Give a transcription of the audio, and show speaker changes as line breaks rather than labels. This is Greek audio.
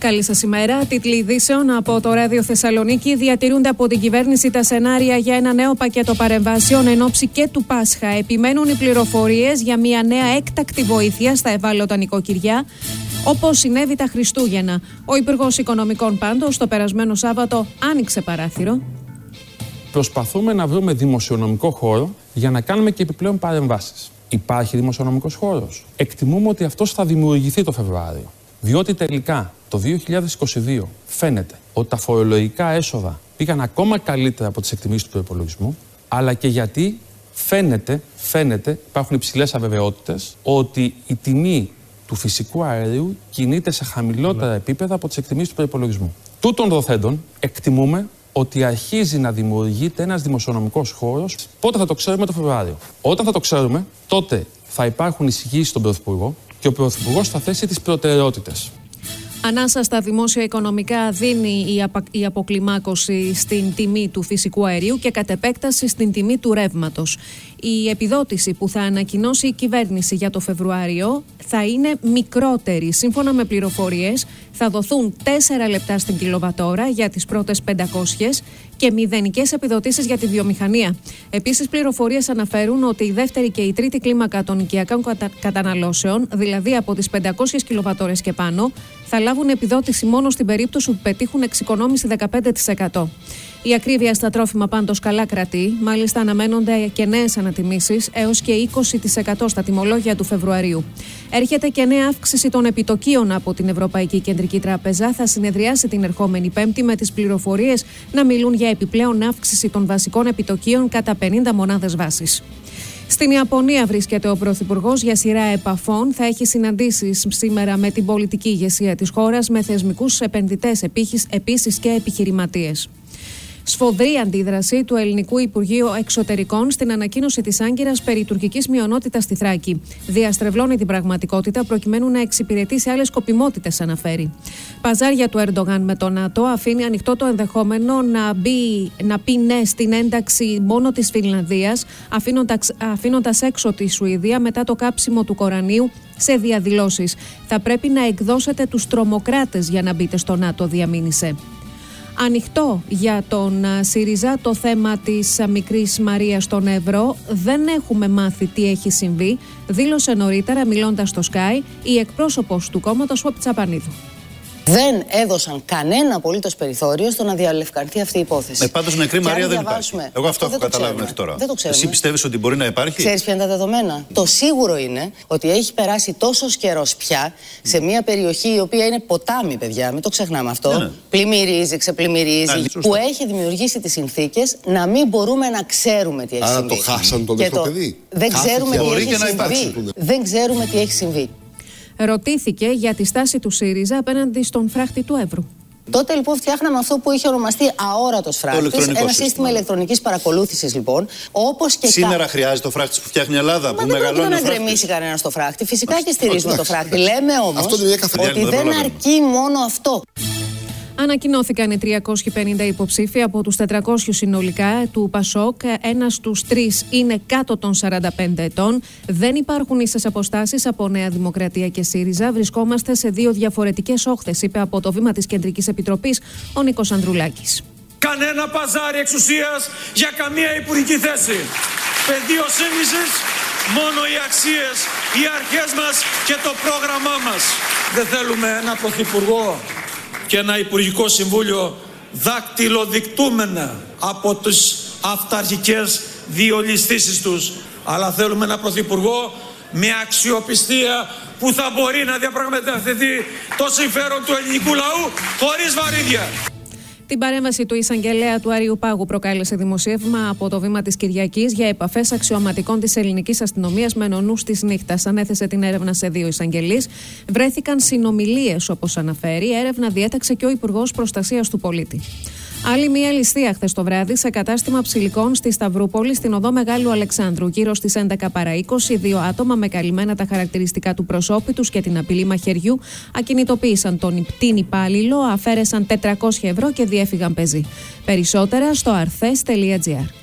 Καλή σας ημέρα. Τίτλοι ειδήσεων από το Ράδιο Θεσσαλονίκη διατηρούνται από την κυβέρνηση τα σενάρια για ένα νέο πακέτο παρεμβάσεων εν ώψη και του Πάσχα. Επιμένουν οι πληροφορίες για μια νέα έκτακτη βοήθεια στα ευάλωτα νοικοκυριά, όπως συνέβη τα Χριστούγεννα. Ο Υπουργός Οικονομικών, πάντως, το περασμένο Σάββατο άνοιξε παράθυρο.
Προσπαθούμε να βρούμε δημοσιονομικό χώρο για να κάνουμε και επιπλέον παρεμβάσεις. Υπάρχει δημοσιονομικός χώρος. Εκτιμούμε ότι αυτός θα δημιουργηθεί το Φεβρουάριο. Διότι τελικά το 2022 φαίνεται ότι τα φορολογικά έσοδα πήγαν ακόμα καλύτερα από τις εκτιμήσεις του προπολογισμού, αλλά και γιατί φαίνεται, φαίνεται, υπάρχουν υψηλές αβεβαιότητες, ότι η τιμή του φυσικού αερίου κινείται σε χαμηλότερα επίπεδα από τις εκτιμήσεις του προπολογισμού. Τούτων δοθέντων, εκτιμούμε ότι αρχίζει να δημιουργείται ένας δημοσιονομικός χώρος. Πότε θα το ξέρουμε το Φεβρουάριο. Όταν θα το ξέρουμε, τότε θα υπάρχουν εισηγήσεις στον Πρωθυπουργό και ο Πρωθυπουργός θα θέσει τι προτεραιότητε.
Ανάσα στα δημόσια οικονομικά δίνει η, απα... η αποκλιμάκωση στην τιμή του φυσικού αερίου και κατ' επέκταση στην τιμή του ρεύματος. Η επιδότηση που θα ανακοινώσει η κυβέρνηση για το Φεβρουάριο θα είναι μικρότερη. Σύμφωνα με πληροφορίες, θα δοθούν 4 λεπτά στην κιλοβατόρα για τις πρώτες 500 και μηδενικές επιδοτήσεις για τη βιομηχανία. Επίσης, πληροφορίες αναφέρουν ότι η δεύτερη και η τρίτη κλίμακα των οικιακών καταναλώσεων, δηλαδή από τις 500 κιλοβατόρες και πάνω, θα λάβουν επιδότηση μόνο στην περίπτωση που πετύχουν εξοικονόμηση 15%. Η ακρίβεια στα τρόφιμα πάντως καλά κρατεί. Μάλιστα, αναμένονται και νέες ανατιμήσεις έως και 20% στα τιμολόγια του Φεβρουαρίου. Έρχεται και νέα αύξηση των επιτοκίων από την Ευρωπαϊκή Κεντρική Τράπεζα. Θα συνεδριάσει την ερχόμενη Πέμπτη με τις πληροφορίες να μιλούν για επιπλέον αύξηση των βασικών επιτοκίων κατά 50 μονάδες βάσης. Στην Ιαπωνία βρίσκεται ο Πρωθυπουργός για σειρά επαφών. Θα έχει συναντήσεις σήμερα με την πολιτική ηγεσία της χώρας, με θεσμικούς επενδυτές επίσης και επιχειρηματίες. Σφοδρή αντίδραση του Ελληνικού Υπουργείου Εξωτερικών στην ανακοίνωση της Άγκυρας περί τουρκικής μειονότητας στη Θράκη. Διαστρεβλώνει την πραγματικότητα προκειμένου να εξυπηρετήσει άλλες σκοπιμότητες, αναφέρει. Παζάρια του Ερντογάν με το ΝΑΤΟ αφήνει ανοιχτό το ενδεχόμενο να, μπει, να πει ναι στην ένταξη μόνο της Φινλανδία, αφήνοντας έξω τη Σουηδία μετά το κάψιμο του Κορανίου σε διαδηλώσεις. Θα πρέπει να εκδώσετε τους τρομοκράτες για να μπείτε στο ΝΑΤΟ, διαμήνυσε. Ανοιχτό για τον ΣΥΡΙΖΑ το θέμα της μικρής Μαρίας στον Ευρώ. Δεν έχουμε μάθει τι έχει συμβεί, δήλωσε νωρίτερα μιλώντας στο Sky η εκπρόσωπος του κόμματος Φόπ Τσαπανίδου
δεν έδωσαν κανένα απολύτως περιθώριο στο να διαλευκανθεί αυτή η υπόθεση.
Με πάντως νεκρή Μαρία δεν υπάρχει. Εγώ αυτό, έχω καταλάβει μέχρι τώρα.
Δεν το ξέρουμε.
Εσύ πιστεύεις ότι μπορεί να υπάρχει;
Ξέρεις ποια είναι τα δεδομένα; Το σίγουρο είναι ότι έχει περάσει τόσος καιρός πια σε μια περιοχή η οποία είναι ποτάμι, παιδιά, μην το ξεχνάμε αυτό. Ναι, ναι. Πλημμυρίζει, ξεπλημμυρίζει. Ναι, που έχει δημιουργήσει τις συνθήκες να μην μπορούμε να ξέρουμε τι έχει
Άρα
συμβεί.
το χάσαν το παιδί.
Δεν ξέρουμε τι έχει συμβεί. Δεν ξέρουμε τι έχει συμβεί
ρωτήθηκε για τη στάση του ΣΥΡΙΖΑ απέναντι στον φράχτη του Εύρου.
Τότε λοιπόν φτιάχναμε αυτό που είχε ονομαστεί αόρατος φράχτης. Ένα σύστημα ηλεκτρονικής παρακολούθησης λοιπόν. Όπως και
Σήμερα κα... χρειάζεται το φράχτης που φτιάχνει η Ελλάδα.
Μα
που
δεν πρόκειται να γκρεμίσει κανένας το φράχτη. Φυσικά και στηρίζουμε το φράχτη. Λέμε όμως ότι δεν αρκεί μόνο αυτό.
Ανακοινώθηκαν οι 350 υποψήφοι από τους 400 συνολικά του ΠΑΣΟΚ. Ένας στους τρεις είναι κάτω των 45 ετών. Δεν υπάρχουν ίσες αποστάσεις από Νέα Δημοκρατία και ΣΥΡΙΖΑ. Βρισκόμαστε σε δύο διαφορετικές όχθες, είπε από το βήμα της Κεντρικής Επιτροπής ο Νίκος Ανδρουλάκης.
Κανένα παζάρι εξουσίας για καμία υπουργική θέση. Πεδίο σύγκλησης, μόνο οι αξίες, οι αρχές μας και το πρόγραμμά μας. Δεν θέλουμε ένα πρωθυπουργό και ένα Υπουργικό Συμβούλιο δακτυλοδεικτούμενα από τις αυταρχικές διολυστήσεις τους. Αλλά θέλουμε ένα Πρωθυπουργό με αξιοπιστία που θα μπορεί να διαπραγματευτεί το συμφέρον του ελληνικού λαού χωρίς βαρύδια.
Την παρέμβαση του εισαγγελέα του Αριού Πάγου προκάλεσε δημοσίευμα από το βήμα της Κυριακής για επαφές αξιωματικών της ελληνικής αστυνομίας με νονούς της νύχτας. Ανέθεσε την έρευνα σε δύο εισαγγελείς. Βρέθηκαν συνομιλίες, όπως αναφέρει. Η έρευνα διέταξε και ο Υπουργός Προστασίας του Πολίτη. Άλλη μία ληστεία χθες το βράδυ σε κατάστημα ψηλικών στη Σταυρούπολη, στην οδό Μεγάλου Αλεξάνδρου. Γύρω στις 11 παρα 20, δύο άτομα με καλυμμένα τα χαρακτηριστικά του προσώπη του και την απειλή μαχαιριού ακινητοποίησαν τον υπτήν υπάλληλο, αφαίρεσαν 400 ευρώ και διέφυγαν πεζή. Περισσότερα στο αρθέ.gr.